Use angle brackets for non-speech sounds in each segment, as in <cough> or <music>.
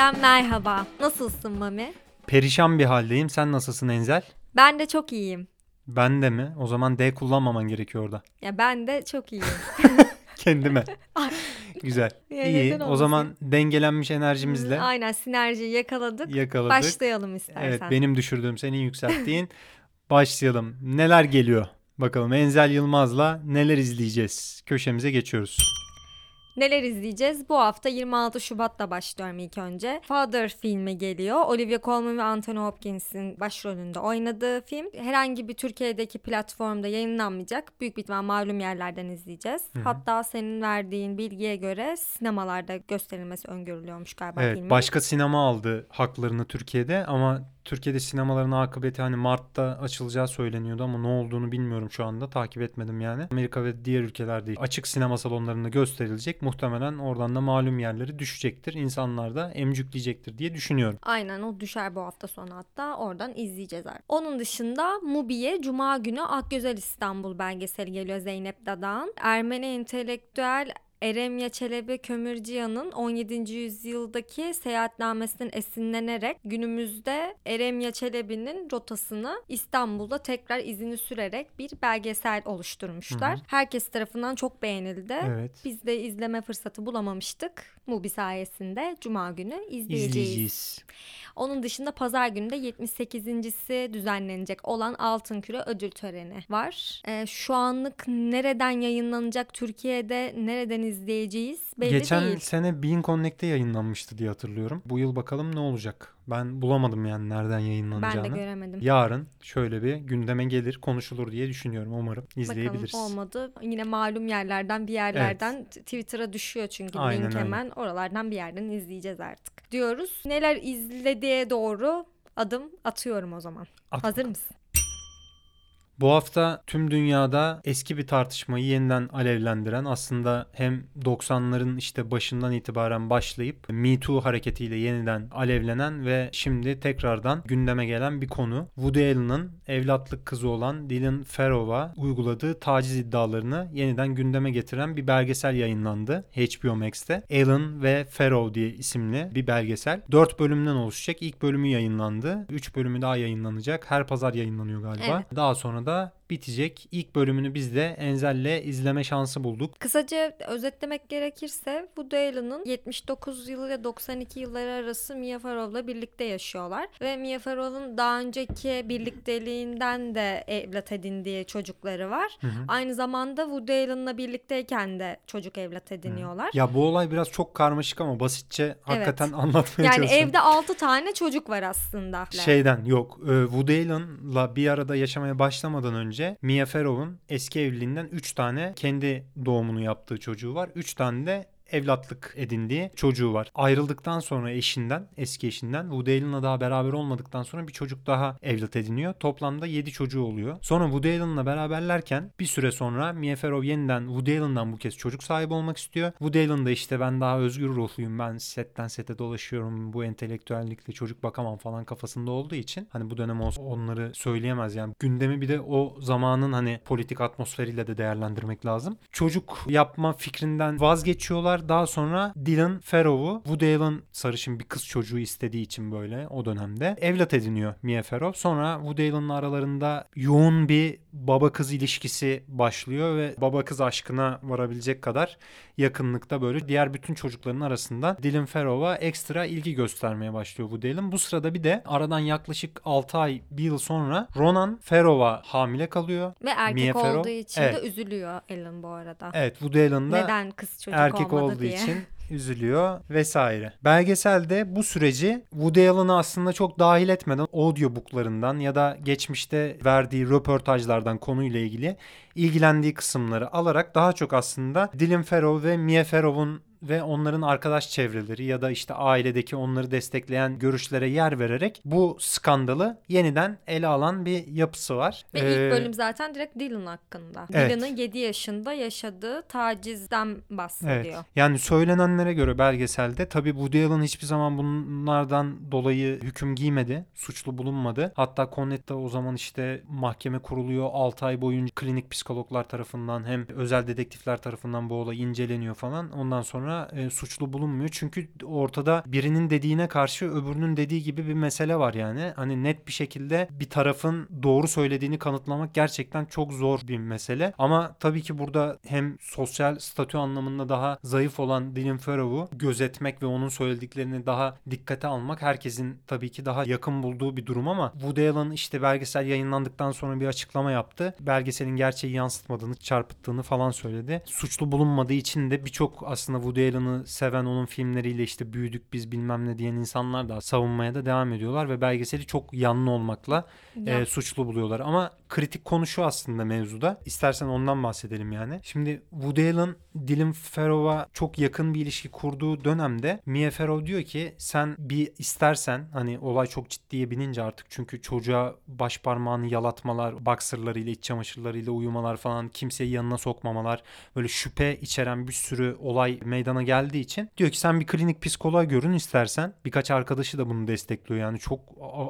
Yeniden merhaba. Nasılsın Mami? Perişan bir haldeyim. Sen nasılsın Enzel? Ben de çok iyiyim. Ben de mi? O zaman D kullanmaman gerekiyor orada. Ya ben de çok iyiyim. <laughs> Kendime. Güzel. Ya İyi. O zaman dengelenmiş enerjimizle Aynen sinerjiyi yakaladık. yakaladık. Başlayalım istersen. Evet, benim düşürdüğüm, senin yükselttiğin. <laughs> Başlayalım. Neler geliyor? Bakalım Enzel Yılmaz'la neler izleyeceğiz? Köşemize geçiyoruz. Neler izleyeceğiz? Bu hafta 26 Şubat'ta başlıyorum ilk önce. Father filmi geliyor. Olivia Colman ve Anthony Hopkins'in başrolünde oynadığı film. Herhangi bir Türkiye'deki platformda yayınlanmayacak. Büyük bir ihtimal malum yerlerden izleyeceğiz. Hatta senin verdiğin bilgiye göre sinemalarda gösterilmesi öngörülüyormuş galiba Evet, filmin. başka sinema aldı haklarını Türkiye'de ama Türkiye'de sinemaların akıbeti hani Mart'ta açılacağı söyleniyordu ama ne olduğunu bilmiyorum şu anda. Takip etmedim yani. Amerika ve diğer ülkelerde açık sinema salonlarında gösterilecek. Muhtemelen oradan da malum yerleri düşecektir. İnsanlar da emcükleyecektir diye düşünüyorum. Aynen o düşer bu hafta sonu hatta oradan izleyeceğiz artık. Onun dışında Mubi'ye Cuma günü Akgüzel İstanbul belgeseli geliyor Zeynep Dadağ'ın. Ermeni entelektüel Eremya Çelebi Kömürcüyan'ın 17. yüzyıldaki seyahatnamesinden esinlenerek günümüzde Eremya Çelebi'nin rotasını İstanbul'da tekrar izini sürerek bir belgesel oluşturmuşlar. Herkes tarafından çok beğenildi. Evet. Biz de izleme fırsatı bulamamıştık. Mubi sayesinde Cuma günü izleyeceğiz. İzleyeceğiz. Onun dışında pazar günü de 78.si düzenlenecek olan Altın Küre ödül töreni var. Ee, şu anlık nereden yayınlanacak, Türkiye'de nereden izleyeceğiz belli Geçen değil. sene Bean Connect'te yayınlanmıştı diye hatırlıyorum. Bu yıl bakalım ne olacak? Ben bulamadım yani nereden Ben yayınlanacağını. de göremedim. Yarın şöyle bir gündeme gelir, konuşulur diye düşünüyorum. Umarım Bakalım izleyebiliriz. olmadı. Yine malum yerlerden bir yerlerden t- Twitter'a düşüyor çünkü Aynen link hemen oralardan bir yerden izleyeceğiz artık. Diyoruz. Neler izlediğe doğru adım atıyorum o zaman. At Hazır mısın? Bu hafta tüm dünyada eski bir tartışmayı yeniden alevlendiren aslında hem 90'ların işte başından itibaren başlayıp Me Too hareketiyle yeniden alevlenen ve şimdi tekrardan gündeme gelen bir konu. Woody Allen'ın evlatlık kızı olan Dylan Farrow'a uyguladığı taciz iddialarını yeniden gündeme getiren bir belgesel yayınlandı HBO Max'te. Allen ve Farrow diye isimli bir belgesel. 4 bölümden oluşacak. İlk bölümü yayınlandı. 3 bölümü daha yayınlanacak. Her pazar yayınlanıyor galiba. Evet. Daha sonra da Remember? Bitecek. İlk bölümünü biz de Enzel'le izleme şansı bulduk. Kısaca özetlemek gerekirse bu Allen'ın 79 yılı ile 92 yılları arası Mia Farrow'la birlikte yaşıyorlar. Ve Mia Farrow'un daha önceki birlikteliğinden de evlat edindiği çocukları var. Aynı zamanda Woody Allen'la birlikteyken de çocuk evlat ediniyorlar. Ya bu olay biraz çok karmaşık ama basitçe hakikaten anlatmaya Yani çalışıyorum. evde 6 tane çocuk var aslında. Şeyden yok. e, Woody Allen'la bir arada yaşamaya başlamadan önce Mia Farrow'un eski evliliğinden 3 tane kendi doğumunu yaptığı çocuğu var. 3 tane de evlatlık edindiği çocuğu var. Ayrıldıktan sonra eşinden, eski eşinden Woody Allen'la daha beraber olmadıktan sonra bir çocuk daha evlat ediniyor. Toplamda 7 çocuğu oluyor. Sonra Woody Allen'la beraberlerken bir süre sonra Mia Farrow yeniden Woody Allen'dan bu kez çocuk sahibi olmak istiyor. Woody Allen da işte ben daha özgür ruhluyum. Ben setten sete dolaşıyorum. Bu entelektüellikle çocuk bakamam falan kafasında olduğu için hani bu dönem olsa onları söyleyemez yani. Gündemi bir de o zamanın hani politik atmosferiyle de değerlendirmek lazım. Çocuk yapma fikrinden vazgeçiyorlar. Daha sonra Dylan Farrow'u Woody Allen sarışın bir kız çocuğu istediği için böyle o dönemde evlat ediniyor Mia Farrow. Sonra Woody Allen'la aralarında yoğun bir baba kız ilişkisi başlıyor ve baba kız aşkına varabilecek kadar yakınlıkta böyle diğer bütün çocukların arasında Dylan Farrow'a ekstra ilgi göstermeye başlıyor Woody Allen. Bu sırada bir de aradan yaklaşık 6 ay bir yıl sonra Ronan Farrow'a hamile kalıyor. Ve erkek Mia olduğu için evet. de üzülüyor Ellen bu arada. Evet Woody Allen da Neden kız çocuk erkek olmadı olduğu diye. için üzülüyor vesaire. Belgeselde bu süreci Woody Allen'ı aslında çok dahil etmeden audiobooklarından ya da geçmişte verdiği röportajlardan konuyla ilgili ilgilendiği kısımları alarak daha çok aslında Dylan Farrow ve Mia Farrow'un ve onların arkadaş çevreleri ya da işte ailedeki onları destekleyen görüşlere yer vererek bu skandalı yeniden ele alan bir yapısı var. Ve Ee, ilk bölüm zaten direkt Dylan hakkında. Evet. Dylan'ın 7 yaşında yaşadığı tacizden bahsediyor. Evet. Yani söylenenlere göre belgeselde tabii Woody Allen hiçbir zaman bunlardan dolayı hüküm giymedi. Suçlu bulunmadı. Hatta Connect'te o zaman işte mahkeme kuruluyor. 6 ay boyunca klinik psikologlar tarafından hem özel dedektifler tarafından bu olay inceleniyor falan. Ondan sonra sonra e, suçlu bulunmuyor. Çünkü ortada birinin dediğine karşı öbürünün dediği gibi bir mesele var yani. Hani net bir şekilde bir tarafın doğru söylediğini kanıtlamak gerçekten çok zor bir mesele. Ama tabii ki burada hem sosyal statü anlamında daha zayıf olan Dylan Farrow'u gözetmek ve onun söylediklerini daha dikkate almak herkesin tabii ki daha yakın bulduğu bir durum ama Woody Allen işte belgesel yayınlandıktan sonra bir açıklama yaptı. Belgeselin gerçeği yansıtmadığını, çarpıttığını falan söyledi. Suçlu bulunmadığı için de birçok aslında Woody Allen'ı seven onun filmleriyle işte büyüdük biz bilmem ne diyen insanlar da savunmaya da devam ediyorlar ve belgeseli çok yanlı olmakla Ya. e, suçlu buluyorlar. Ama kritik konu şu aslında mevzuda. İstersen ondan bahsedelim yani. Şimdi Woody Allen Dylan Farrow'a çok yakın bir ilişki kurduğu dönemde Mia Farrow diyor ki sen bir istersen hani olay çok ciddiye binince artık çünkü çocuğa baş parmağını yalatmalar, boxerlarıyla, iç çamaşırlarıyla uyumalar falan kimseyi yanına sokmamalar böyle şüphe içeren bir sürü olay meydana geldiği için diyor ki sen bir klinik psikoloğa görün istersen. Birkaç arkadaşı da bunu destekliyor yani çok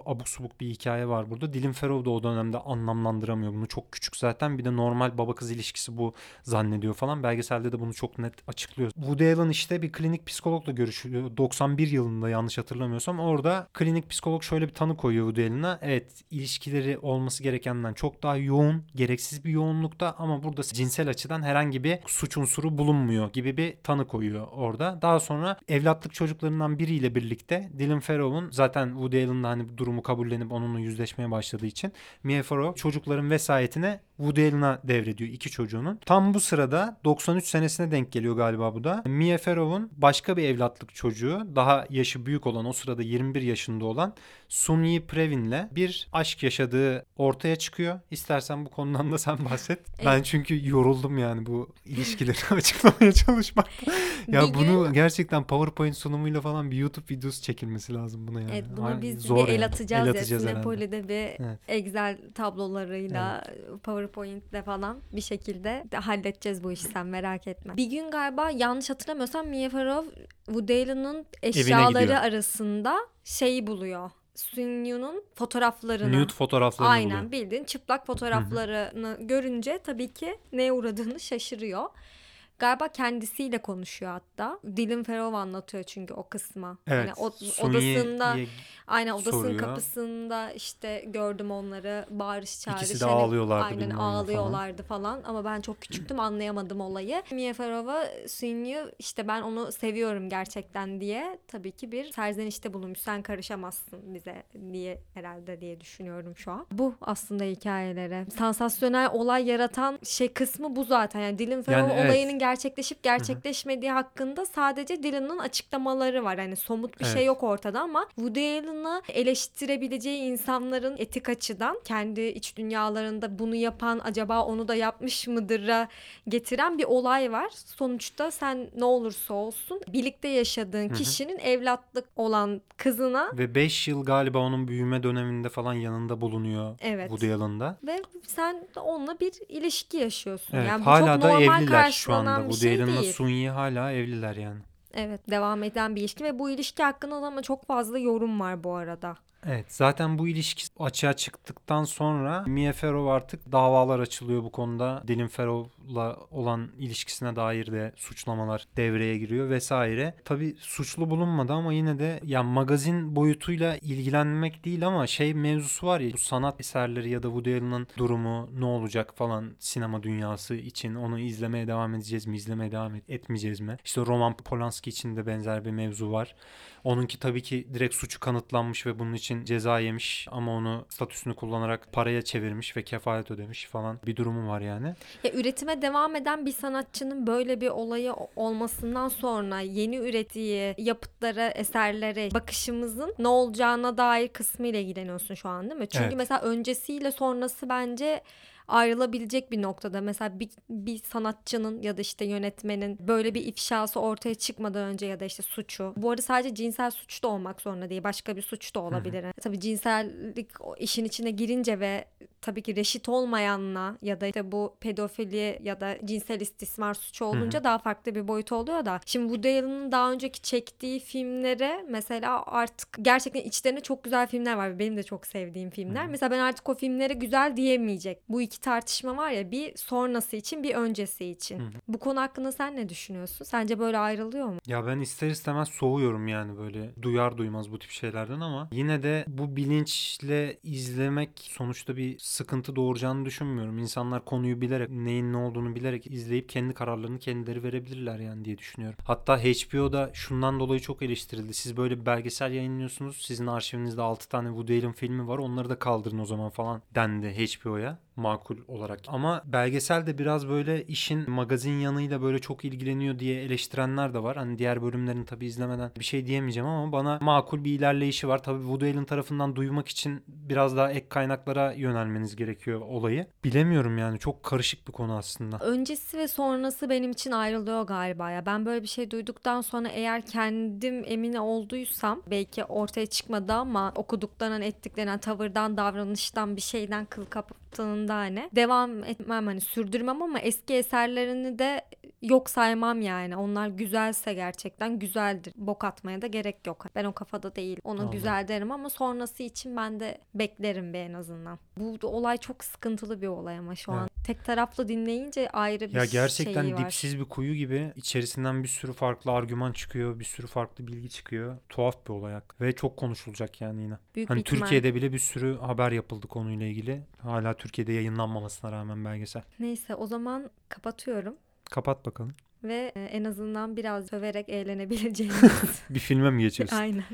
abuk subuk bir hikaye var burada. Dylan Farrow da o dönemde anlamlandıramıyor bunu. Çok küçük zaten bir de normal baba kız ilişkisi bu zannediyor falan. Belgeselde de bunu çok net açıklıyor. Woody Allen işte bir klinik psikologla görüşüyor. 91 yılında yanlış hatırlamıyorsam. Orada klinik psikolog şöyle bir tanı koyuyor Woody Allen'a. Evet ilişkileri olması gerekenden çok daha yoğun, gereksiz bir yoğunlukta ama burada cinsel açıdan herhangi bir suç unsuru bulunmuyor gibi bir tanı koyuyor orada. Daha sonra evlatlık çocuklarından biriyle birlikte Dylan Farrow'un zaten Woody Allen'la hani durumu kabullenip onunla yüzleşmeye başladığı için Mia Farrow çocukların vesayetine Woody Allen'a devrediyor iki çocuğunun. Tam bu sırada 93 senesine denk geliyor galiba bu da. Mia Farrow'un başka bir evlatlık çocuğu daha yaşı büyük olan o sırada 21 yaşında olan Sun Yi Previn'le bir aşk yaşadığı ortaya çıkıyor. İstersen bu konudan da sen bahset. Ben çünkü yoruldum yani bu ilişkileri <laughs> açıklamaya çalışmakta. Ya Bir bunu gerçekten PowerPoint sunumuyla falan bir YouTube videosu çekilmesi lazım buna yani. Evet bunu Ay, biz zor bir el yani. atacağız, El ya atacağız. Sinepoli'de bir Evet. Excel tablolarıyla PowerPoint'le falan bir şekilde de halledeceğiz bu işi sen merak etme. Bir gün galiba yanlış hatırlamıyorsam Mia Farrow Woody Allen'ın eşyaları arasında şeyi buluyor. Sun fotoğraflarını. Nude fotoğraflarını Aynen buluyor. bildiğin çıplak fotoğraflarını görünce tabii ki neye uğradığını şaşırıyor. Galiba kendisiyle konuşuyor hatta. Dylan Farrow anlatıyor çünkü o kısma. Evet. Yani o- Sun odasında aynen odasının soruyor. kapısında işte gördüm onları bağırış çağırış. İkisi de hani ağlıyorlardı Aynen ne falan. ağlıyorlardı falan. ama ben çok küçüktüm anlayamadım olayı. Mia Farrow'a Sun Yu işte ben onu seviyorum gerçekten diye tabii ki bir serzenişte bulunmuş. Sen karışamazsın bize diye herhalde diye düşünüyorum şu an. Bu aslında hikayeleri. Sansasyonel olay yaratan şey kısmı bu zaten. Yani Dylan Farrow evet. olayının gerçekleşip gerçekleşmediği hakkında sadece Dylan'ın açıklamaları var. Yani somut bir Evet. şey yok ortada ama Woody Allen'ı eleştirebileceği insanların etik açıdan kendi iç dünyalarında bunu yapan acaba onu da yapmış mıdır'a getiren bir olay var. Sonuçta sen ne olursa olsun birlikte yaşadığın hı. kişinin evlatlık olan kızına Ve 5 yıl galiba onun büyüme döneminde falan yanında bulunuyor Evet. Woody Allen'da. ve sen onunla bir ilişki yaşıyorsun. Evet, yani bu hala çok da normal evliler şu karşılanan anda. bir Woody şey Allen'la değil. Sun Yi hala evliler yani. Evet devam eden bir ilişki ve bu ilişki hakkında da ama çok fazla yorum var bu arada. Evet zaten bu ilişki açığa çıktıktan sonra Mia Farrow artık davalar açılıyor bu konuda. Dylan Farrow'la olan ilişkisine dair de suçlamalar devreye giriyor vesaire. Tabi suçlu bulunmadı ama yine de ya magazin boyutuyla ilgilenmek değil ama şey mevzusu var ya bu sanat eserleri ya da Woody Allen'ın durumu ne olacak falan sinema dünyası için onu izlemeye devam edeceğiz mi izlemeye devam et- etmeyeceğiz mi? İşte Roman Polanski için de benzer bir mevzu var. Onunki tabii ki direkt suçu kanıtlanmış ve bunun için ceza yemiş ama onu statüsünü kullanarak paraya çevirmiş ve kefalet ödemiş falan bir durumu var yani. Ya üretime devam eden bir sanatçının böyle bir olayı olmasından sonra yeni ürettiği yapıtlara, eserlere bakışımızın ne olacağına dair kısmı ile ilgileniyorsun şu an değil mi? Çünkü Evet. mesela öncesiyle sonrası bence ayrılabilecek bir noktada. Mesela bir, bir sanatçının ya da işte yönetmenin böyle bir ifşası ortaya çıkmadan önce ya da işte suçu. Bu arada sadece cinsel suç da olmak zorunda değil. Başka bir suç da olabilir. Tabii cinsellik işin içine girince ve tabii ki reşit olmayanla ya da işte bu pedofili ya da cinsel istismar suçu olunca daha farklı bir boyut oluyor da. Şimdi Woody Allen'ın daha önceki çektiği filmlere mesela artık gerçekten içlerinde çok güzel filmler var. Benim de çok sevdiğim filmler. Mesela ben artık o filmlere güzel diyemeyecek. Bu iki tartışma var ya bir sonrası için bir öncesi için. Bu konu hakkında sen ne düşünüyorsun? Sence böyle ayrılıyor mu? Ya ben ister istemez soğuyorum yani böyle duyar duymaz bu tip şeylerden ama yine de bu bilinçle izlemek sonuçta bir sıkıntı doğuracağını düşünmüyorum. İnsanlar konuyu bilerek neyin ne olduğunu bilerek izleyip kendi kararlarını kendileri verebilirler yani diye düşünüyorum. Hatta HBO'da şundan dolayı çok eleştirildi. Siz böyle bir belgesel yayınlıyorsunuz. Sizin arşivinizde 6 tane Woody Allen filmi var. Onları da kaldırın o zaman falan dendi HBO'ya makul olarak. Ama belgesel de biraz böyle işin magazin yanıyla böyle çok ilgileniyor diye eleştirenler de var. Hani diğer bölümlerini tabii izlemeden bir şey diyemeyeceğim ama bana makul bir ilerleyişi var. Tabii Woody Allen tarafından duymak için biraz daha ek kaynaklara yönelmeniz gerekiyor olayı. Bilemiyorum yani çok karışık bir konu aslında. Öncesi ve sonrası benim için ayrılıyor galiba ya. Ben böyle bir şey duyduktan sonra eğer kendim emin olduysam belki ortaya çıkmadı ama okuduklarından, ettiklerinden, tavırdan, davranıştan bir şeyden kıl kaptığında hani devam etmem hani sürdürmem ama eski eserlerini de yok saymam yani. Onlar güzelse gerçekten güzeldir. Bok atmaya da gerek yok. Ben o kafada değil. Onu Anladım. güzel derim ama sonrası için ben de beklerim bir en azından. Bu olay çok sıkıntılı bir olay ama şu an. Tek taraflı dinleyince ayrı bir Ya gerçekten şeyi var. dipsiz bir kuyu gibi içerisinden bir sürü farklı argüman çıkıyor, bir sürü farklı bilgi çıkıyor. Tuhaf bir olay ve çok konuşulacak yani yine. Büyük Hani ihtimal. Türkiye'de bile bir sürü haber yapıldı konuyla ilgili. Hala Türkiye'de yayınlanmamasına rağmen belgesel. Neyse o zaman kapatıyorum. Kapat bakalım. Ve e, en azından biraz söverek eğlenebileceğimiz. <laughs> Bir filme mi geçiyorsun? <laughs> Aynen.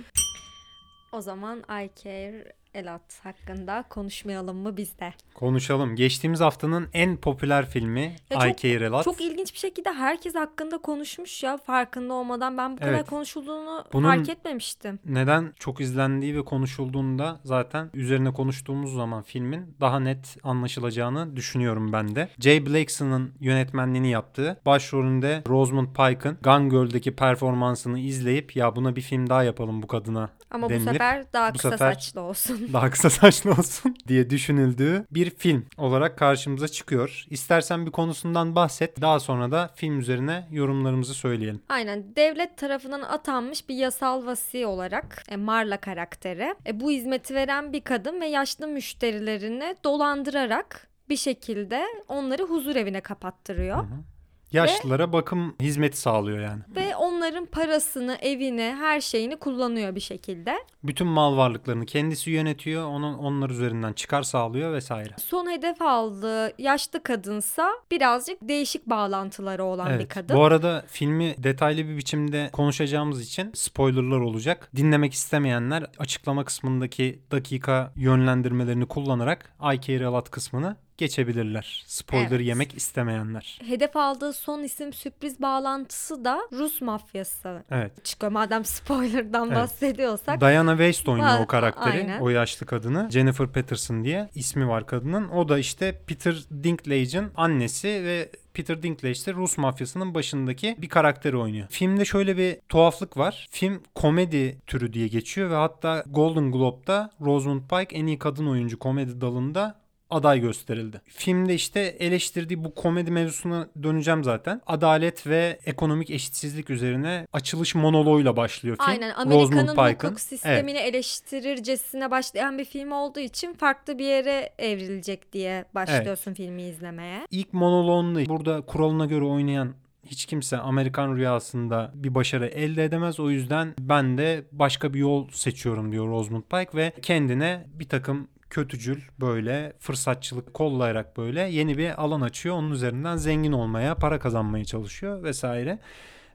O zaman I Care Elat hakkında konuşmayalım mı biz de? Konuşalım. Geçtiğimiz haftanın en popüler filmi Ya I çok- Care A Lot. Çok ilginç bir şekilde herkes hakkında konuşmuş ya farkında olmadan. Ben bu kadar Evet. konuşulduğunu Bunun- fark etmemiştim. Neden çok izlendiği ve konuşulduğunda zaten üzerine konuştuğumuz zaman filmin daha net anlaşılacağını düşünüyorum ben de. Jay Blackson'ın yönetmenliğini yaptığı, başrolünde Rosamund Pike'ın Gone Girl'deki performansını izleyip ya buna bir film daha yapalım bu kadına Ama bu denilip, sefer daha bu kısa sefer- saçlı olsun. <laughs> daha kısa saçlı olsun <laughs> diye düşünüldüğü bir film olarak karşımıza çıkıyor. İstersen bir konusundan bahset. Daha sonra da film üzerine yorumlarımızı söyleyelim. Aynen devlet tarafından atanmış bir yasal vasi olarak e, Marla karakteri e, bu hizmeti veren bir kadın ve yaşlı müşterilerini dolandırarak bir şekilde onları huzur evine kapattırıyor. Hı hı. Yaşlılara bakım hizmeti sağlıyor yani. Ve onların parasını, evini, her şeyini kullanıyor bir şekilde. Bütün mal varlıklarını kendisi yönetiyor. Onun onlar üzerinden çıkar sağlıyor vesaire. Son hedef aldığı yaşlı kadınsa birazcık değişik bağlantıları olan bir Evet. kadın. Bu arada filmi detaylı bir biçimde konuşacağımız için spoilerlar olacak. Dinlemek istemeyenler açıklama kısmındaki dakika yönlendirmelerini kullanarak I Care A Lot kısmını geçebilirler. Spoiler Evet. yemek istemeyenler. Hedef aldığı son isim sürpriz bağlantısı da Rus mafyası Evet. çıkıyor. Madem spoilerdan Evet. bahsediyorsak. Diana West oynuyor Ha, o karakteri. aynen. O yaşlı kadını. Jennifer Patterson diye ismi var kadının. O da işte Peter Dinklage'in annesi ve Peter Dinklage de Rus mafyasının başındaki bir karakteri oynuyor. Filmde şöyle bir tuhaflık var. Film komedi türü diye geçiyor ve hatta Golden Globe'da Rosamund Pike en iyi kadın oyuncu komedi dalında aday gösterildi. Filmde işte eleştirdiği bu komedi mevzusuna döneceğim zaten. Adalet ve ekonomik eşitsizlik üzerine açılış monoloğuyla başlıyor film. Aynen Amerika'nın hukuk Evet. sistemini eleştirircesine başlayan bir film olduğu için farklı bir yere evrilecek diye başlıyorsun filmi izlemeye. İlk monoloğunda burada kuralına göre oynayan hiç kimse Amerikan rüyasında bir başarı elde edemez. O yüzden ben de başka bir yol seçiyorum diyor Rosamund Pike ve kendine bir takım kötücül böyle fırsatçılık kollayarak böyle yeni bir alan açıyor. Onun üzerinden zengin olmaya, para kazanmaya çalışıyor vesaire.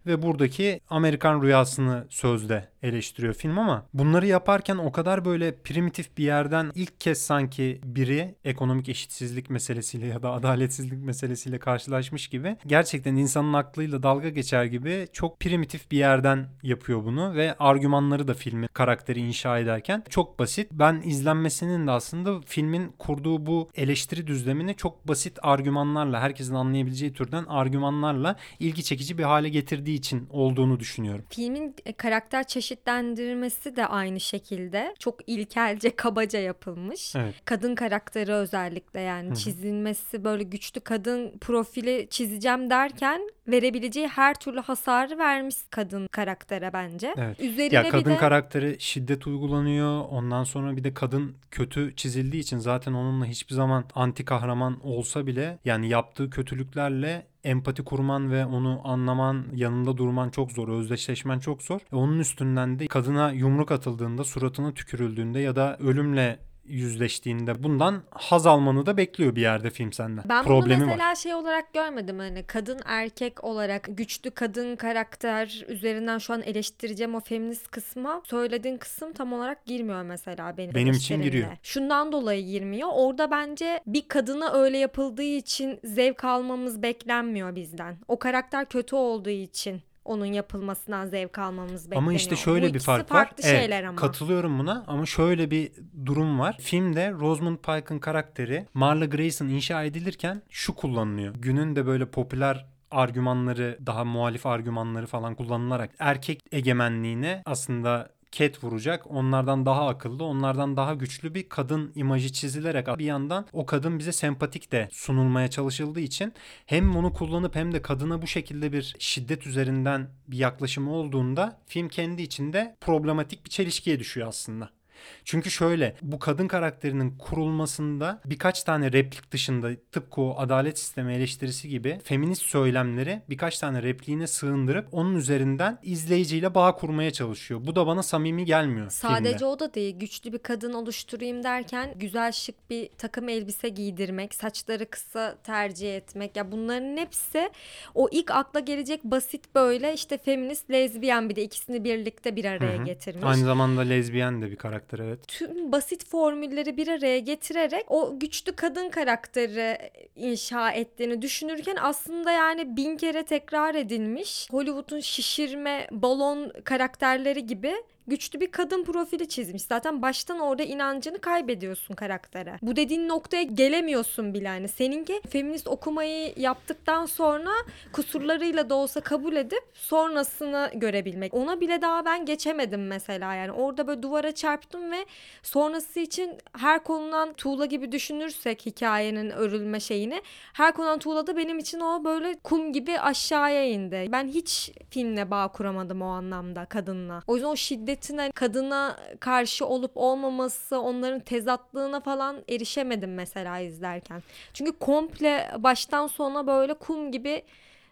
Ve buradaki Amerikan rüyasını sözde eleştiriyor film ama bunları yaparken o kadar böyle primitif bir yerden ilk kez sanki biri ekonomik eşitsizlik meselesiyle ya da adaletsizlik meselesiyle karşılaşmış gibi gerçekten insanın aklıyla dalga geçer gibi çok primitif bir yerden yapıyor bunu ve argümanları da filmin karakteri inşa ederken çok basit. Ben izlenmesinin de aslında filmin kurduğu bu eleştiri düzlemini çok basit argümanlarla herkesin anlayabileceği türden argümanlarla ilgi çekici bir hale getirdiği istediği için olduğunu düşünüyorum. Filmin e, karakter çeşitlendirmesi de aynı şekilde çok ilkelce <laughs> kabaca yapılmış. Evet. Kadın karakteri özellikle yani Hı hı. çizilmesi böyle güçlü kadın profili çizeceğim derken verebileceği her türlü hasarı vermiş kadın karaktere bence. Evet. Üzerine Ya bir kadın de karakteri şiddet uygulanıyor. Ondan sonra bir de kadın kötü çizildiği için zaten onunla hiçbir zaman anti kahraman olsa bile yani yaptığı kötülüklerle empati kurman ve onu anlaman, yanında durman çok zor, özdeşleşmen çok zor. E onun üstünden de kadına yumruk atıldığında, suratına tükürüldüğünde ya da ölümle yüzleştiğinde bundan haz almanı da bekliyor bir yerde film senden. Ben Problemi bunu var. mesela şey olarak görmedim hani kadın erkek olarak güçlü kadın karakter üzerinden şu an eleştireceğim o feminist kısma söylediğin kısım tam olarak girmiyor mesela benim Benim için giriyor. Şundan dolayı girmiyor. Orada bence bir kadına öyle yapıldığı için zevk almamız beklenmiyor bizden. O karakter kötü olduğu için onun yapılmasından zevk almamız bekleniyor. Ama işte Bu şöyle bir ikisi fark var. farklı Evet, şeyler ama. katılıyorum buna ama şöyle bir durum var. Filmde Rosamund Pike'ın karakteri Marla Grayson inşa edilirken şu kullanılıyor. Günün de böyle popüler argümanları, daha muhalif argümanları falan kullanılarak erkek egemenliğine aslında ket vuracak. Onlardan daha akıllı, onlardan daha güçlü bir kadın imajı çizilerek bir yandan o kadın bize sempatik de sunulmaya çalışıldığı için hem bunu kullanıp hem de kadına bu şekilde bir şiddet üzerinden bir yaklaşımı olduğunda film kendi içinde problematik bir çelişkiye düşüyor aslında. Çünkü şöyle bu kadın karakterinin kurulmasında birkaç tane replik dışında tıpkı o adalet sistemi eleştirisi gibi feminist söylemleri birkaç tane repliğine sığındırıp onun üzerinden izleyiciyle bağ kurmaya çalışıyor. Bu da bana samimi gelmiyor Sadece filmde. o da değil. Güçlü bir kadın oluşturayım derken güzel şık bir takım elbise giydirmek, saçları kısa tercih etmek. Ya bunların hepsi o ilk akla gelecek basit böyle işte feminist, lezbiyen bir de ikisini birlikte bir araya Hı hı. getirmiş. Aynı zamanda lezbiyen de bir karakter evet. Tüm basit formülleri bir araya getirerek o güçlü kadın karakteri inşa ettiğini düşünürken aslında yani bin kere tekrar edilmiş Hollywood'un şişirme balon karakterleri gibi güçlü bir kadın profili çizmiş. Zaten baştan orada inancını kaybediyorsun karaktere. Bu dediğin noktaya gelemiyorsun bile hani. Seninki feminist okumayı yaptıktan sonra kusurlarıyla da olsa kabul edip sonrasını görebilmek. Ona bile daha ben geçemedim mesela yani. Orada böyle duvara çarptım ve sonrası için her konudan tuğla gibi düşünürsek hikayenin örülme şeyini her konudan tuğla da benim için o böyle kum gibi aşağıya indi. Ben hiç filmle bağ kuramadım o anlamda kadınla. O yüzden o şiddetin hani kadına karşı olup olmaması onların tezatlığına falan erişemedim mesela izlerken. Çünkü komple baştan sona böyle kum gibi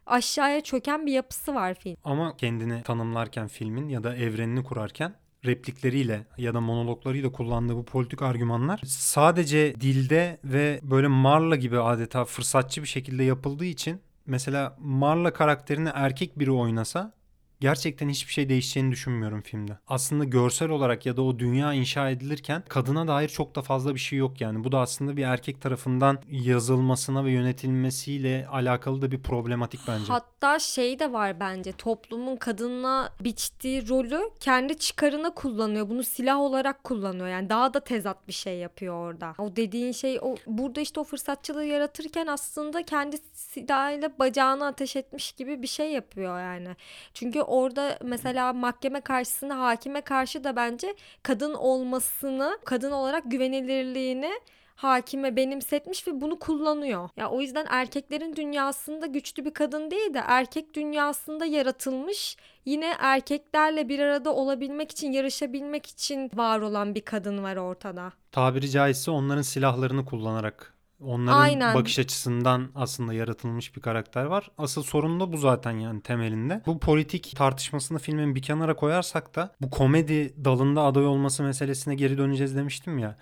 aşağıya çöken bir yapısı var film. Ama kendini tanımlarken filmin ya da evrenini kurarken replikleriyle ya da monologlarıyla kullandığı bu politik argümanlar sadece dilde ve böyle Marla gibi adeta fırsatçı bir şekilde yapıldığı için mesela Marla karakterini erkek biri oynasa gerçekten hiçbir şey değişeceğini düşünmüyorum filmde. Aslında görsel olarak ya da o dünya inşa edilirken kadına dair çok da fazla bir şey yok yani. Bu da aslında bir erkek tarafından yazılmasına ve yönetilmesiyle alakalı da bir problematik bence. Hatta şey de var bence toplumun kadına biçtiği rolü kendi çıkarına kullanıyor. Bunu silah olarak kullanıyor. Yani daha da tezat bir şey yapıyor orada. O dediğin şey o burada işte o fırsatçılığı yaratırken aslında kendi silahıyla bacağını ateş etmiş gibi bir şey yapıyor yani. Çünkü orada mesela mahkeme karşısında hakime karşı da bence kadın olmasını, kadın olarak güvenilirliğini hakime benimsetmiş ve bunu kullanıyor. Ya o yüzden erkeklerin dünyasında güçlü bir kadın değil de erkek dünyasında yaratılmış yine erkeklerle bir arada olabilmek için, yarışabilmek için var olan bir kadın var ortada. tabiri caizse onların silahlarını kullanarak onların Aynen. bakış açısından aslında yaratılmış bir karakter var. Asıl sorun da bu zaten yani temelinde. Bu politik tartışmasını filmin bir kenara koyarsak da bu komedi dalında aday olması meselesine geri döneceğiz demiştim ya.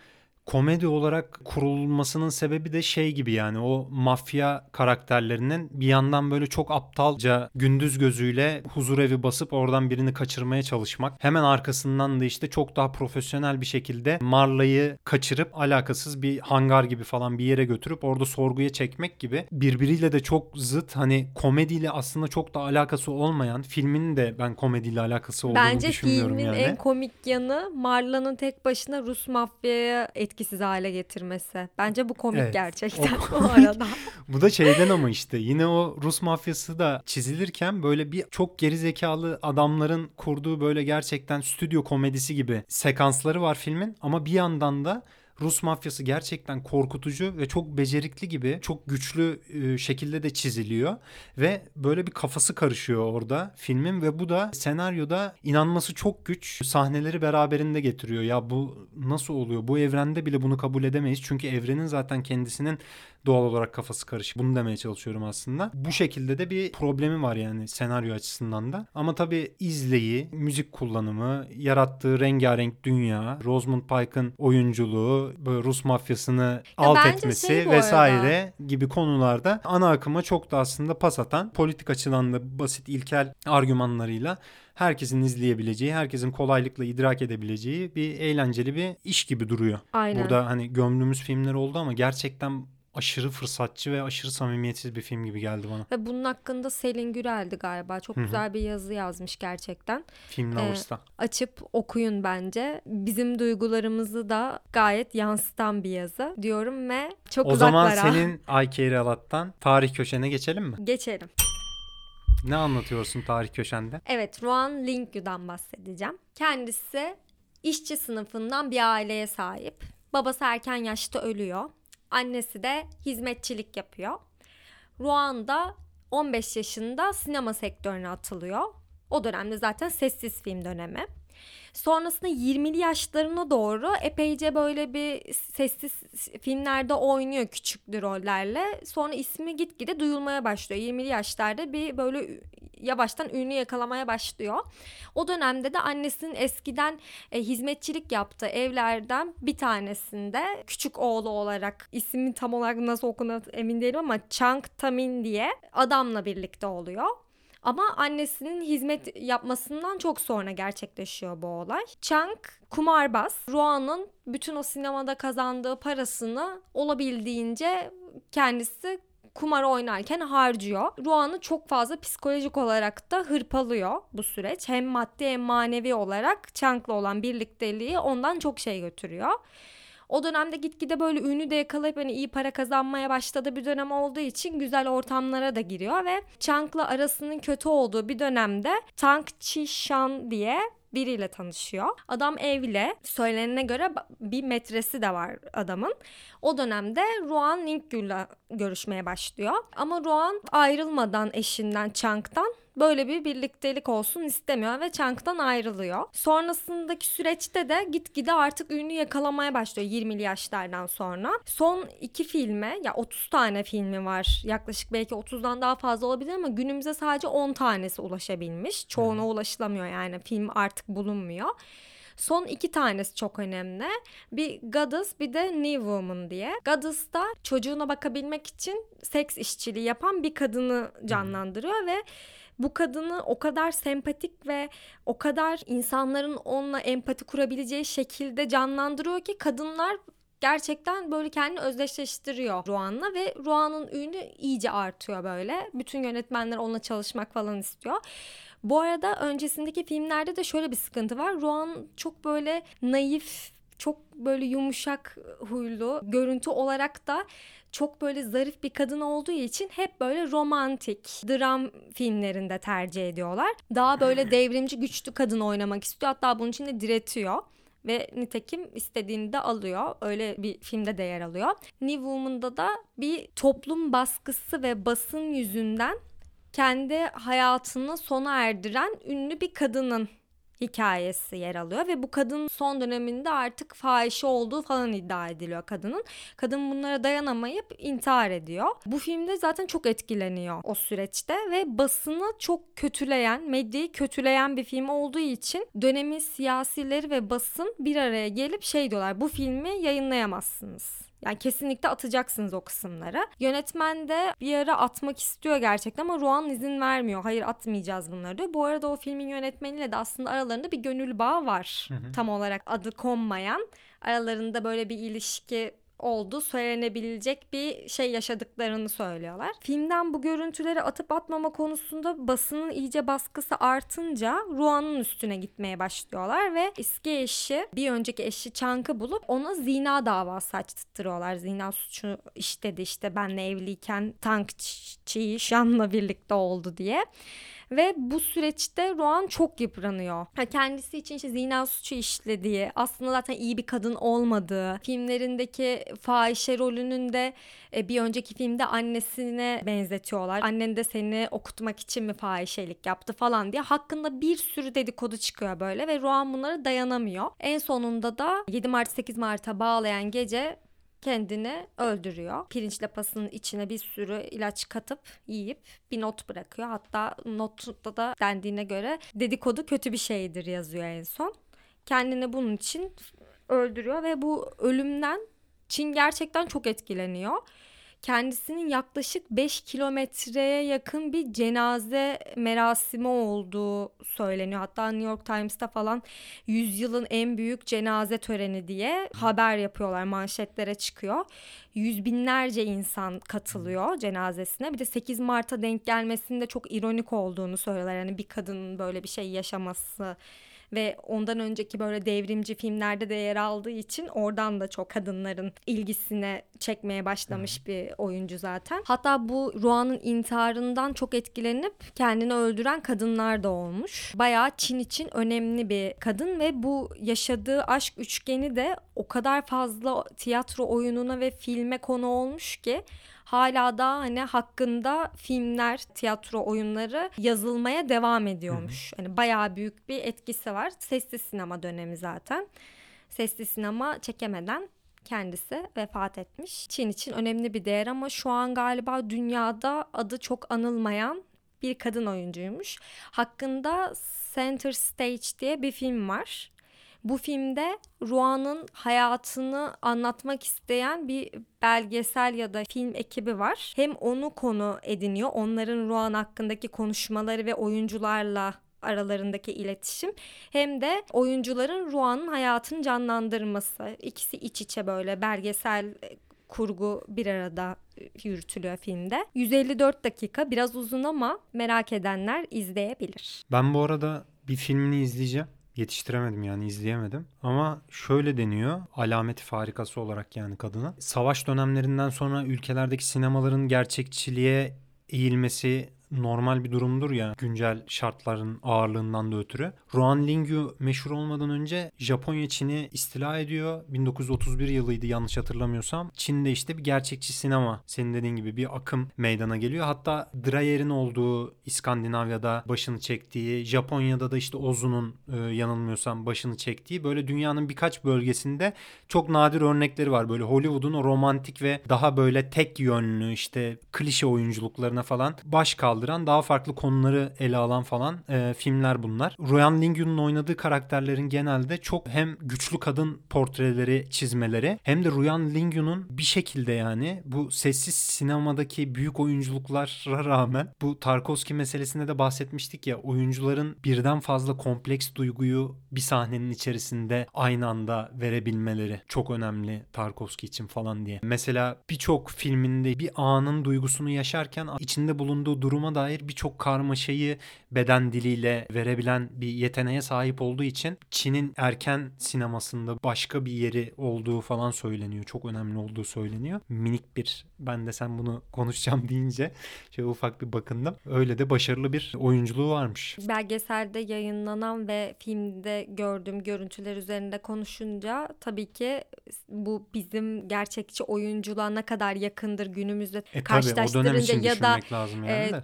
Komedi olarak kurulmasının sebebi de şey gibi yani o mafya karakterlerinin bir yandan böyle çok aptalca gündüz gözüyle huzur evi basıp oradan birini kaçırmaya çalışmak. Hemen arkasından da işte çok daha profesyonel bir şekilde Marla'yı kaçırıp alakasız bir hangar gibi falan bir yere götürüp orada sorguya çekmek gibi birbiriyle de çok zıt hani komediyle aslında çok da alakası olmayan filmin de ben komediyle alakası olduğunu Bence düşünmüyorum filmin yani. en komik yanı Marla'nın tek başına Rus mafyaya etki etkisiz hale getirmesi. Bence bu komik Evet, gerçekten o <laughs> bu arada. Bu da şeyden ama işte yine o Rus mafyası da çizilirken böyle bir çok geri zekalı adamların kurduğu böyle gerçekten stüdyo komedisi gibi sekansları var filmin ama bir yandan da Rus mafyası gerçekten korkutucu ve çok becerikli gibi çok güçlü e, şekilde de çiziliyor ve böyle bir kafası karışıyor orada filmin ve bu da senaryoda inanması çok güç sahneleri beraberinde getiriyor. Ya bu nasıl oluyor? Bu evrende bile bunu kabul edemeyiz. Çünkü evrenin zaten kendisinin doğal olarak kafası karışık. Bunu demeye çalışıyorum aslında. Bu şekilde de bir problemi var yani senaryo açısından da. Ama tabii izleyi, müzik kullanımı, yarattığı rengarenk dünya, Rosamund Pike'ın oyunculuğu, böyle Rus mafyasını alt bence etmesi şey vesaire gibi konularda ana akıma çok da aslında pas atan politik açıdan da basit ilkel argümanlarıyla herkesin izleyebileceği, herkesin kolaylıkla idrak edebileceği bir eğlenceli bir iş gibi duruyor. Aynen. Burada hani gömdüğümüz filmler oldu ama gerçekten aşırı fırsatçı ve aşırı samimiyetsiz bir film gibi geldi bana. Ve bunun hakkında Selin Gürel'di galiba. Çok Hı hı. güzel bir yazı yazmış gerçekten. Film Ee, Lovers'ta. Açıp okuyun bence. Bizim duygularımızı da gayet yansıtan bir yazı diyorum ve çok O zaman uzaklara senin Ayke Ralat'tan tarih köşene geçelim mi? geçelim. Ne anlatıyorsun tarih köşende? Evet, Ruan Linkyu'dan bahsedeceğim. Kendisi işçi sınıfından bir aileye sahip. Babası erken yaşta ölüyor. Annesi de hizmetçilik yapıyor. Ruan da 15 yaşında sinema sektörüne atılıyor. O dönemde zaten sessiz film dönemi. Sonrasında 20'li yaşlarına doğru epeyce böyle bir sessiz filmlerde oynuyor küçüklü rollerle. Sonra ismi gitgide duyulmaya başlıyor. 20'li yaşlarda bir böyle yavaştan ünlü yakalamaya başlıyor. O dönemde de annesinin eskiden e, hizmetçilik yaptığı evlerden bir tanesinde küçük oğlu olarak ismi tam olarak nasıl okunuyor emin değilim ama Chang Tamin diye adamla birlikte oluyor. Ama annesinin hizmet yapmasından çok sonra gerçekleşiyor bu olay. Chang kumarbaz. Ruan'ın bütün o sinemada kazandığı parasını olabildiğince kendisi kumar oynarken harcıyor. Ruan'ı çok fazla psikolojik olarak da hırpalıyor bu süreç. Hem maddi hem manevi olarak Chang'la olan birlikteliği ondan çok şey götürüyor. O dönemde gitgide böyle ünlü de yakalayıp hani iyi para kazanmaya başladığı bir dönem olduğu için güzel ortamlara da giriyor ve Chang'la arasının kötü olduğu bir dönemde Tang Chi Shan diye biriyle tanışıyor. Adam evli. Söylenene göre bir metresi de var adamın. O dönemde Ruan Linkyu'yla görüşmeye başlıyor. Ama Ruan ayrılmadan eşinden Chang'dan böyle bir birliktelik olsun istemiyor ve Chang'dan ayrılıyor. Sonrasındaki süreçte de gitgide artık ünlü yakalamaya başlıyor 20'li yaşlardan sonra. Son iki filme ya 30 tane filmi var. Yaklaşık belki 30'dan daha fazla olabilir ama günümüze sadece 10 tanesi ulaşabilmiş. Çoğuna ulaşılamıyor yani film artık bulunmuyor. Son iki tanesi çok önemli. Bir Goddess bir de New Woman diye. Goddess da çocuğuna bakabilmek için seks işçiliği yapan bir kadını canlandırıyor ve bu kadını o kadar sempatik ve o kadar insanların onunla empati kurabileceği şekilde canlandırıyor ki kadınlar gerçekten böyle kendini özdeşleştiriyor Ruan'la ve Ruan'ın ünü iyice artıyor böyle. Bütün yönetmenler onunla çalışmak falan istiyor. Bu arada öncesindeki filmlerde de şöyle bir sıkıntı var. Ruan çok böyle naif, çok böyle yumuşak huylu, görüntü olarak da çok böyle zarif bir kadın olduğu için hep böyle romantik dram filmlerinde tercih ediyorlar. Daha böyle devrimci güçlü kadın oynamak istiyor. Hatta bunun için de diretiyor ve nitekim istediğini de alıyor. Öyle bir filmde de yer alıyor. New Woman'da da bir toplum baskısı ve basın yüzünden kendi hayatını sona erdiren ünlü bir kadının hikayesi yer alıyor ve bu kadın son döneminde artık fahişe olduğu falan iddia ediliyor kadının. Kadın bunlara dayanamayıp intihar ediyor. Bu filmde zaten çok etkileniyor o süreçte ve basını çok kötüleyen, medyayı kötüleyen bir film olduğu için dönemin siyasileri ve basın bir araya gelip şey diyorlar bu filmi yayınlayamazsınız. Yani kesinlikle atacaksınız o kısımları. Yönetmen de bir ara atmak istiyor gerçekten ama Ruan izin vermiyor. Hayır atmayacağız bunları diyor. Bu arada o filmin yönetmeniyle de aslında aralarında bir gönül bağı var. Hı hı. Tam olarak adı konmayan. Aralarında böyle bir ilişki olduğu söylenebilecek bir şey yaşadıklarını söylüyorlar. Filmden bu görüntüleri atıp atmama konusunda basının iyice baskısı artınca Ruan'ın üstüne gitmeye başlıyorlar ve eski eşi bir önceki eşi Çank'ı bulup ona zina davası açtırıyorlar. Zina suçu işledi işte benle evliyken Tank Çiğ Şan'la birlikte oldu diye. Ve bu süreçte Rohan çok yıpranıyor. kendisi için işte zina suçu işlediği, aslında zaten iyi bir kadın olmadığı, filmlerindeki fahişe rolünün de e, bir önceki filmde annesine benzetiyorlar. Annen de seni okutmak için mi fahişelik yaptı falan diye. Hakkında bir sürü dedikodu çıkıyor böyle ve Rohan bunlara dayanamıyor. En sonunda da 7 Mart 8 Mart'a bağlayan gece kendini öldürüyor. Pirinç lapasının içine bir sürü ilaç katıp yiyip bir not bırakıyor. Hatta notta da dendiğine göre dedikodu kötü bir şeydir yazıyor en son. Kendini bunun için öldürüyor ve bu ölümden Çin gerçekten çok etkileniyor kendisinin yaklaşık 5 kilometreye yakın bir cenaze merasimi olduğu söyleniyor. Hatta New York Times'ta falan yüzyılın en büyük cenaze töreni diye haber yapıyorlar manşetlere çıkıyor. Yüz binlerce insan katılıyor cenazesine. Bir de 8 Mart'a denk gelmesinde çok ironik olduğunu söylüyorlar. Yani bir kadının böyle bir şey yaşaması ve ondan önceki böyle devrimci filmlerde de yer aldığı için oradan da çok kadınların ilgisine çekmeye başlamış hmm. bir oyuncu zaten. Hatta bu Ruan'ın intiharından çok etkilenip kendini öldüren kadınlar da olmuş. Bayağı Çin için önemli bir kadın ve bu yaşadığı aşk üçgeni de o kadar fazla tiyatro oyununa ve filme konu olmuş ki hala da hani hakkında filmler, tiyatro oyunları yazılmaya devam ediyormuş. Hani bayağı büyük bir etkisi var. Sesli sinema dönemi zaten. Sesli sinema çekemeden kendisi vefat etmiş. Çin için önemli bir değer ama şu an galiba dünyada adı çok anılmayan bir kadın oyuncuymuş. Hakkında Center Stage diye bir film var. Bu filmde Ruan'ın hayatını anlatmak isteyen bir belgesel ya da film ekibi var. Hem onu konu ediniyor. Onların Ruan hakkındaki konuşmaları ve oyuncularla aralarındaki iletişim hem de oyuncuların Ruan'ın hayatını canlandırması. İkisi iç içe böyle belgesel e, kurgu bir arada e, yürütülüyor filmde. 154 dakika biraz uzun ama merak edenler izleyebilir. Ben bu arada bir filmini izleyeceğim yetiştiremedim yani izleyemedim. Ama şöyle deniyor alameti farikası olarak yani kadına. Savaş dönemlerinden sonra ülkelerdeki sinemaların gerçekçiliğe eğilmesi normal bir durumdur ya güncel şartların ağırlığından da ötürü. Ruan Lingyu meşhur olmadan önce Japonya Çin'i istila ediyor. 1931 yılıydı yanlış hatırlamıyorsam. Çin'de işte bir gerçekçi sinema senin dediğin gibi bir akım meydana geliyor. Hatta Dreyer'in olduğu İskandinavya'da başını çektiği, Japonya'da da işte Ozu'nun e, yanılmıyorsam başını çektiği böyle dünyanın birkaç bölgesinde çok nadir örnekleri var. Böyle Hollywood'un o romantik ve daha böyle tek yönlü işte klişe oyunculuklarına falan baş kaldı kaldıran daha farklı konuları ele alan falan e, filmler bunlar. Royan Lingyun'un oynadığı karakterlerin genelde çok hem güçlü kadın portreleri çizmeleri hem de Royan Lingyun'un bir şekilde yani bu sessiz sinemadaki büyük oyunculuklara rağmen bu Tarkovski meselesinde de bahsetmiştik ya oyuncuların birden fazla kompleks duyguyu bir sahnenin içerisinde aynı anda verebilmeleri çok önemli Tarkovski için falan diye. Mesela birçok filminde bir anın duygusunu yaşarken içinde bulunduğu duruma topluma dair birçok karmaşayı beden diliyle verebilen bir yeteneğe sahip olduğu için Çin'in erken sinemasında başka bir yeri olduğu falan söyleniyor. Çok önemli olduğu söyleniyor. Minik bir ben de sen bunu <laughs> konuşacağım deyince şey ufak bir bakındım. Öyle de başarılı bir oyunculuğu varmış. Belgeselde yayınlanan ve filmde gördüğüm görüntüler üzerinde konuşunca tabii ki bu bizim gerçekçi oyunculuğa ne kadar yakındır günümüzde e, karşılaştırınca ya da lazım yani e, de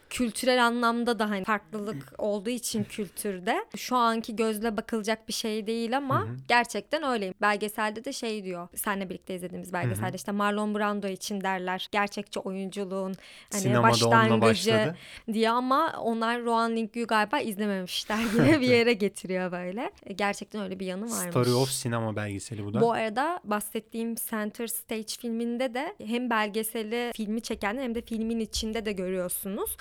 kültürel anlamda da hani farklılık olduğu için kültürde şu anki gözle bakılacak bir şey değil ama Hı-hı. gerçekten öyle. Belgeselde de şey diyor. Seninle birlikte izlediğimiz belgeselde Hı-hı. işte Marlon Brando için derler. Gerçekçi oyunculuğun hani Sinemada başlangıcı diye ama onlar Rohan Linkyu galiba izlememişler gibi <laughs> bir yere getiriyor böyle. E, gerçekten öyle bir yanı varmış. Story of Sinema belgeseli bu da. Bu arada bahsettiğim Center Stage filminde de hem belgeseli filmi çeken hem de filmin içinde de görüyorsunuz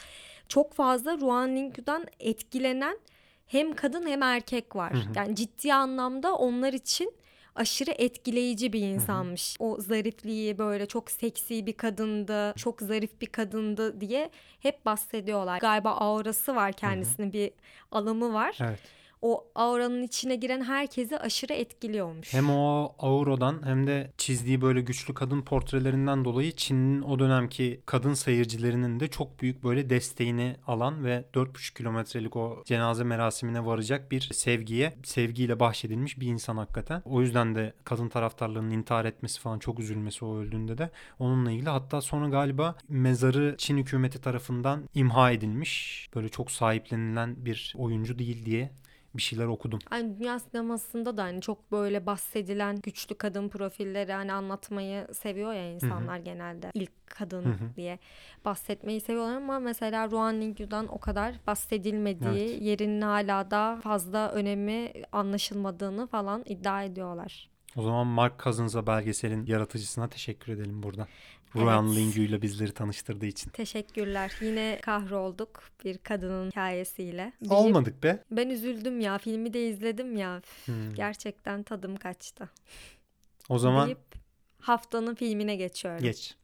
çok fazla Ruan Linkyu'dan etkilenen hem kadın hem erkek var. Hı hı. Yani ciddi anlamda onlar için aşırı etkileyici bir insanmış. O zarifliği böyle çok seksi bir kadındı, çok zarif bir kadındı diye hep bahsediyorlar. Galiba aurası var kendisinin bir alımı var. Evet. O auranın içine giren herkesi aşırı etkiliyormuş. Hem o Auro'dan hem de çizdiği böyle güçlü kadın portrelerinden dolayı Çin'in o dönemki kadın seyircilerinin de çok büyük böyle desteğini alan ve 4,5 kilometrelik o cenaze merasimine varacak bir sevgiye, sevgiyle bahşedilmiş bir insan hakikaten. O yüzden de kadın taraftarlarının intihar etmesi falan çok üzülmesi o öldüğünde de onunla ilgili. Hatta sonra galiba mezarı Çin hükümeti tarafından imha edilmiş. Böyle çok sahiplenilen bir oyuncu değil diye bir şeyler okudum. Hani dünya sinemasında da hani çok böyle bahsedilen güçlü kadın profilleri hani anlatmayı seviyor ya insanlar genelde. ilk kadın Hı hı. diye bahsetmeyi seviyorlar ama mesela Ruan Lingyu'dan o kadar bahsedilmediği, yerinin hala da fazla önemi anlaşılmadığını falan iddia ediyorlar. O zaman Mark Cousins'a belgeselin yaratıcısına teşekkür edelim buradan. Ruan Evet. Lingyu ile bizleri tanıştırdığı için. Teşekkürler. Yine kahrolduk bir kadının hikayesiyle. Deyip- Olmadık be. Ben üzüldüm ya. Filmi de izledim ya. Hmm. Gerçekten tadım kaçtı. O zaman Deyip haftanın filmine geçiyorum. geç.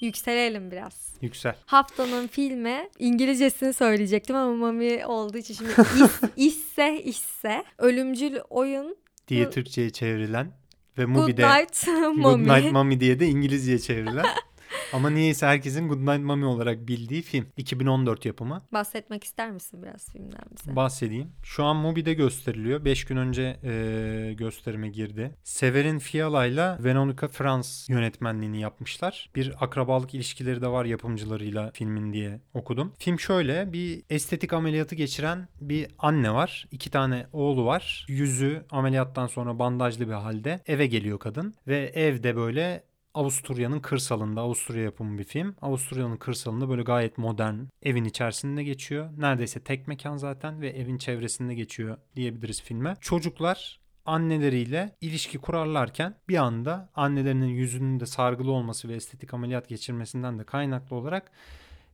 Yükselelim biraz. Yüksel. Haftanın filmi İngilizcesini söyleyecektim ama Mami olduğu için şimdi is, <laughs> isse isse ölümcül oyun diye Türkçe'ye çevrilen ve Good Mubi'de Night <laughs> Good Mommy. Night Mommy diye de İngilizce'ye çevrilen. <laughs> Ama niyeyse herkesin Good Night Mommy olarak bildiği film. 2014 yapımı. Bahsetmek ister misin biraz filmden bize? Bahsedeyim. Şu an Mubi'de gösteriliyor. 5 gün önce e, gösterime girdi. Severin Fiala ile Veronica Frans yönetmenliğini yapmışlar. Bir akrabalık ilişkileri de var yapımcılarıyla filmin diye okudum. Film şöyle bir estetik ameliyatı geçiren bir anne var. İki tane oğlu var. Yüzü ameliyattan sonra bandajlı bir halde eve geliyor kadın. Ve evde böyle Avusturya'nın kırsalında, Avusturya yapımı bir film. Avusturya'nın kırsalında böyle gayet modern evin içerisinde geçiyor. Neredeyse tek mekan zaten ve evin çevresinde geçiyor diyebiliriz filme. Çocuklar anneleriyle ilişki kurarlarken bir anda annelerinin yüzünün de sargılı olması ve estetik ameliyat geçirmesinden de kaynaklı olarak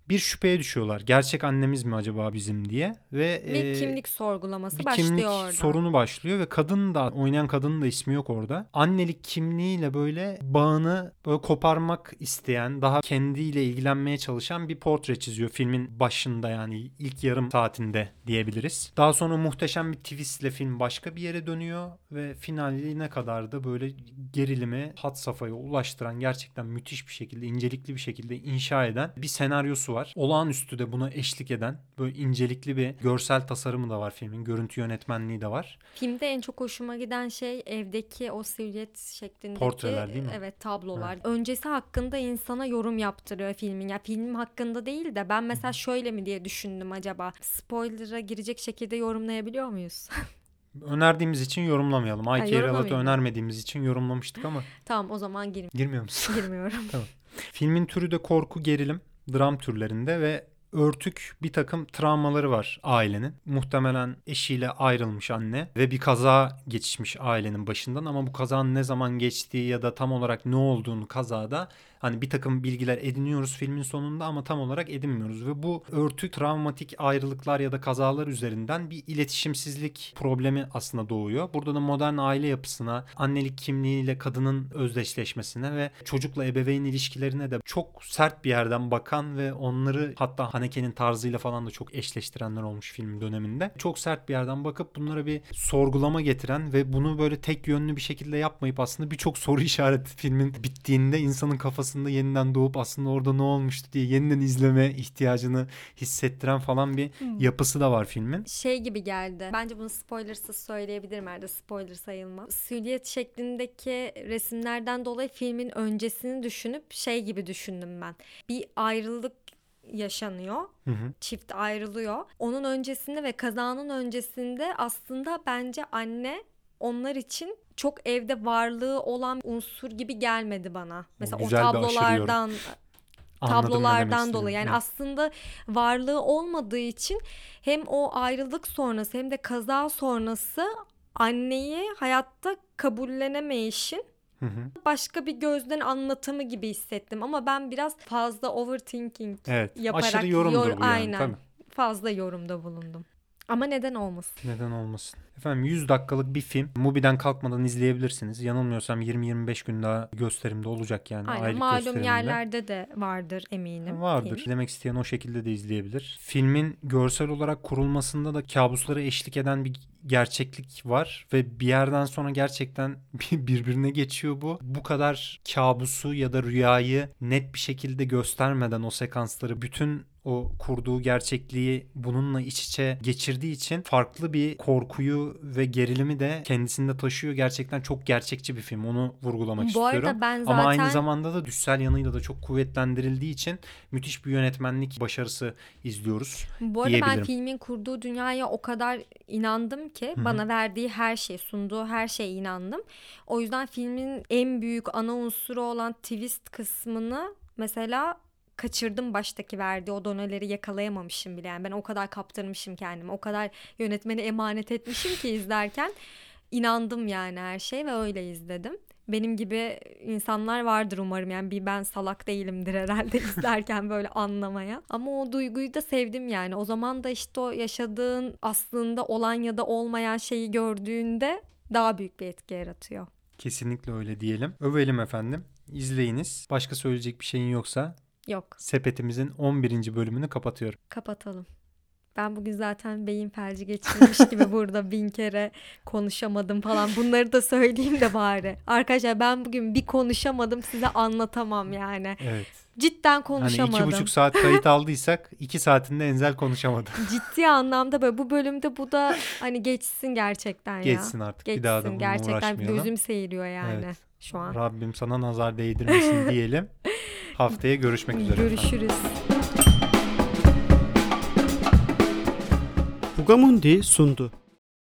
bir şüpheye düşüyorlar. Gerçek annemiz mi acaba bizim diye ve Bir e, kimlik sorgulaması bir başlıyor kimlik orada. sorunu başlıyor ve kadın da oynayan kadının da ismi yok orada. Annelik kimliğiyle böyle bağını böyle koparmak isteyen, daha kendiyle ilgilenmeye çalışan bir portre çiziyor filmin başında yani ilk yarım saatinde diyebiliriz. Daha sonra muhteşem bir twistle film başka bir yere dönüyor ve finaline kadar da böyle gerilimi hat safhaya ulaştıran gerçekten müthiş bir şekilde incelikli bir şekilde inşa eden bir senaryosu var. Olağanüstü de buna eşlik eden böyle incelikli bir görsel tasarımı da var filmin. Görüntü yönetmenliği de var. Filmde en çok hoşuma giden şey evdeki o silüet şeklindeki Portreler değil mi? Evet tablolar. Öncesi hakkında insana yorum yaptırıyor filmin. Ya film hakkında değil de ben mesela şöyle mi diye düşündüm acaba. Spoiler'a girecek şekilde yorumlayabiliyor muyuz? <laughs> Önerdiğimiz için yorumlamayalım. IK Relat'ı önermediğimiz için yorumlamıştık ama tamam o zaman girm girmiyor musun? girmiyorum. <laughs> Filmin türü de korku, gerilim, dram türlerinde ve örtük bir takım travmaları var ailenin. Muhtemelen eşiyle ayrılmış anne ve bir kaza geçmiş ailenin başından ama bu kazanın ne zaman geçtiği ya da tam olarak ne olduğunu kazada hani bir takım bilgiler ediniyoruz filmin sonunda ama tam olarak edinmiyoruz ve bu örtük travmatik ayrılıklar ya da kazalar üzerinden bir iletişimsizlik problemi aslında doğuyor. Burada da modern aile yapısına, annelik kimliğiyle kadının özdeşleşmesine ve çocukla ebeveyn ilişkilerine de çok sert bir yerden bakan ve onları hatta Haneke'nin tarzıyla falan da çok eşleştirenler olmuş film döneminde. Çok sert bir yerden bakıp bunlara bir sorgulama getiren ve bunu böyle tek yönlü bir şekilde yapmayıp aslında birçok soru <laughs> işareti filmin bittiğinde insanın kafasında yeniden doğup aslında orada ne olmuştu diye yeniden izleme ihtiyacını hissettiren falan bir yapısı da var filmin. Şey gibi geldi. Bence bunu spoilersız söyleyebilirim herhalde. Spoiler sayılmaz. Silüet şeklindeki resimlerden dolayı filmin öncesini düşünüp şey gibi düşündüm ben. Bir ayrılık yaşanıyor. Hı hı. Çift ayrılıyor. Onun öncesinde ve kazanın öncesinde aslında bence anne onlar için çok evde varlığı olan unsur gibi gelmedi bana. Mesela o güzel yorum. tablolardan Anladım tablolardan dolayı. Yani Evet. aslında varlığı olmadığı için hem o ayrılık sonrası hem de kaza sonrası anneyi hayatta kabullenemeyişin Hı hı. başka bir gözden anlatımı gibi hissettim ama ben biraz fazla overthinking Evet. yaparak Aşırı yor- bu yani. aynen Tabii. fazla yorumda bulundum. Ama neden olmasın? Neden olmasın? Efendim 100 dakikalık bir film. Mubi'den kalkmadan izleyebilirsiniz. Yanılmıyorsam 20-25 gün daha gösterimde olacak yani. Aynen aylık malum yerlerde de vardır eminim. Vardır. Film. Demek isteyen o şekilde de izleyebilir. Filmin görsel olarak kurulmasında da kabuslara eşlik eden bir gerçeklik var ve bir yerden sonra gerçekten <laughs> birbirine geçiyor bu. Bu kadar kabusu ya da rüyayı net bir şekilde göstermeden o sekansları bütün o kurduğu gerçekliği bununla iç içe geçirdiği için farklı bir korkuyu ve gerilimi de kendisinde taşıyor. Gerçekten çok gerçekçi bir film. Onu vurgulamak Bu istiyorum. arada ben zaten Ama aynı zamanda da düşsel yanıyla da çok kuvvetlendirildiği için müthiş bir yönetmenlik başarısı izliyoruz. Bu arada ben filmin kurduğu dünyaya o kadar inandım ki hı. bana verdiği her şey, sunduğu her şeye inandım. O yüzden filmin en büyük ana unsuru olan twist kısmını mesela kaçırdım baştaki verdiği o doneleri yakalayamamışım bile. Yani ben o kadar kaptırmışım kendimi. O kadar yönetmene emanet etmişim ki izlerken inandım yani her şey ve öyle izledim. Benim gibi insanlar vardır umarım yani bir ben salak değilimdir herhalde <laughs> izlerken böyle anlamaya. Ama o duyguyu da sevdim yani. O zaman da işte o yaşadığın aslında olan ya da olmayan şeyi gördüğünde daha büyük bir etki yaratıyor. Kesinlikle öyle diyelim. Övelim efendim. İzleyiniz. Başka söyleyecek bir şeyin yoksa Yok sepetimizin 11. bölümünü kapatıyorum. kapatalım. Ben bugün zaten beyin felci geçirmiş gibi <laughs> burada bin kere konuşamadım falan. Bunları da söyleyeyim de bari. Arkadaşlar ben bugün bir konuşamadım size anlatamam yani. Evet. Cidden Hani konuşamadım. iki buçuk saat kayıt <laughs> aldıysak iki saatinde Enzel konuşamadı. Ciddi anlamda böyle bu bölümde bu da hani geçsin gerçekten ya. Geçsin artık. bir daha da Geçsin bununla gerçekten gözüm seyiriyor yani Evet. şu an. Rabbim sana nazar değdirmesin <laughs> diyelim. Haftaya görüşmek üzere. efendim. Görüşürüz. Fugamundi sundu.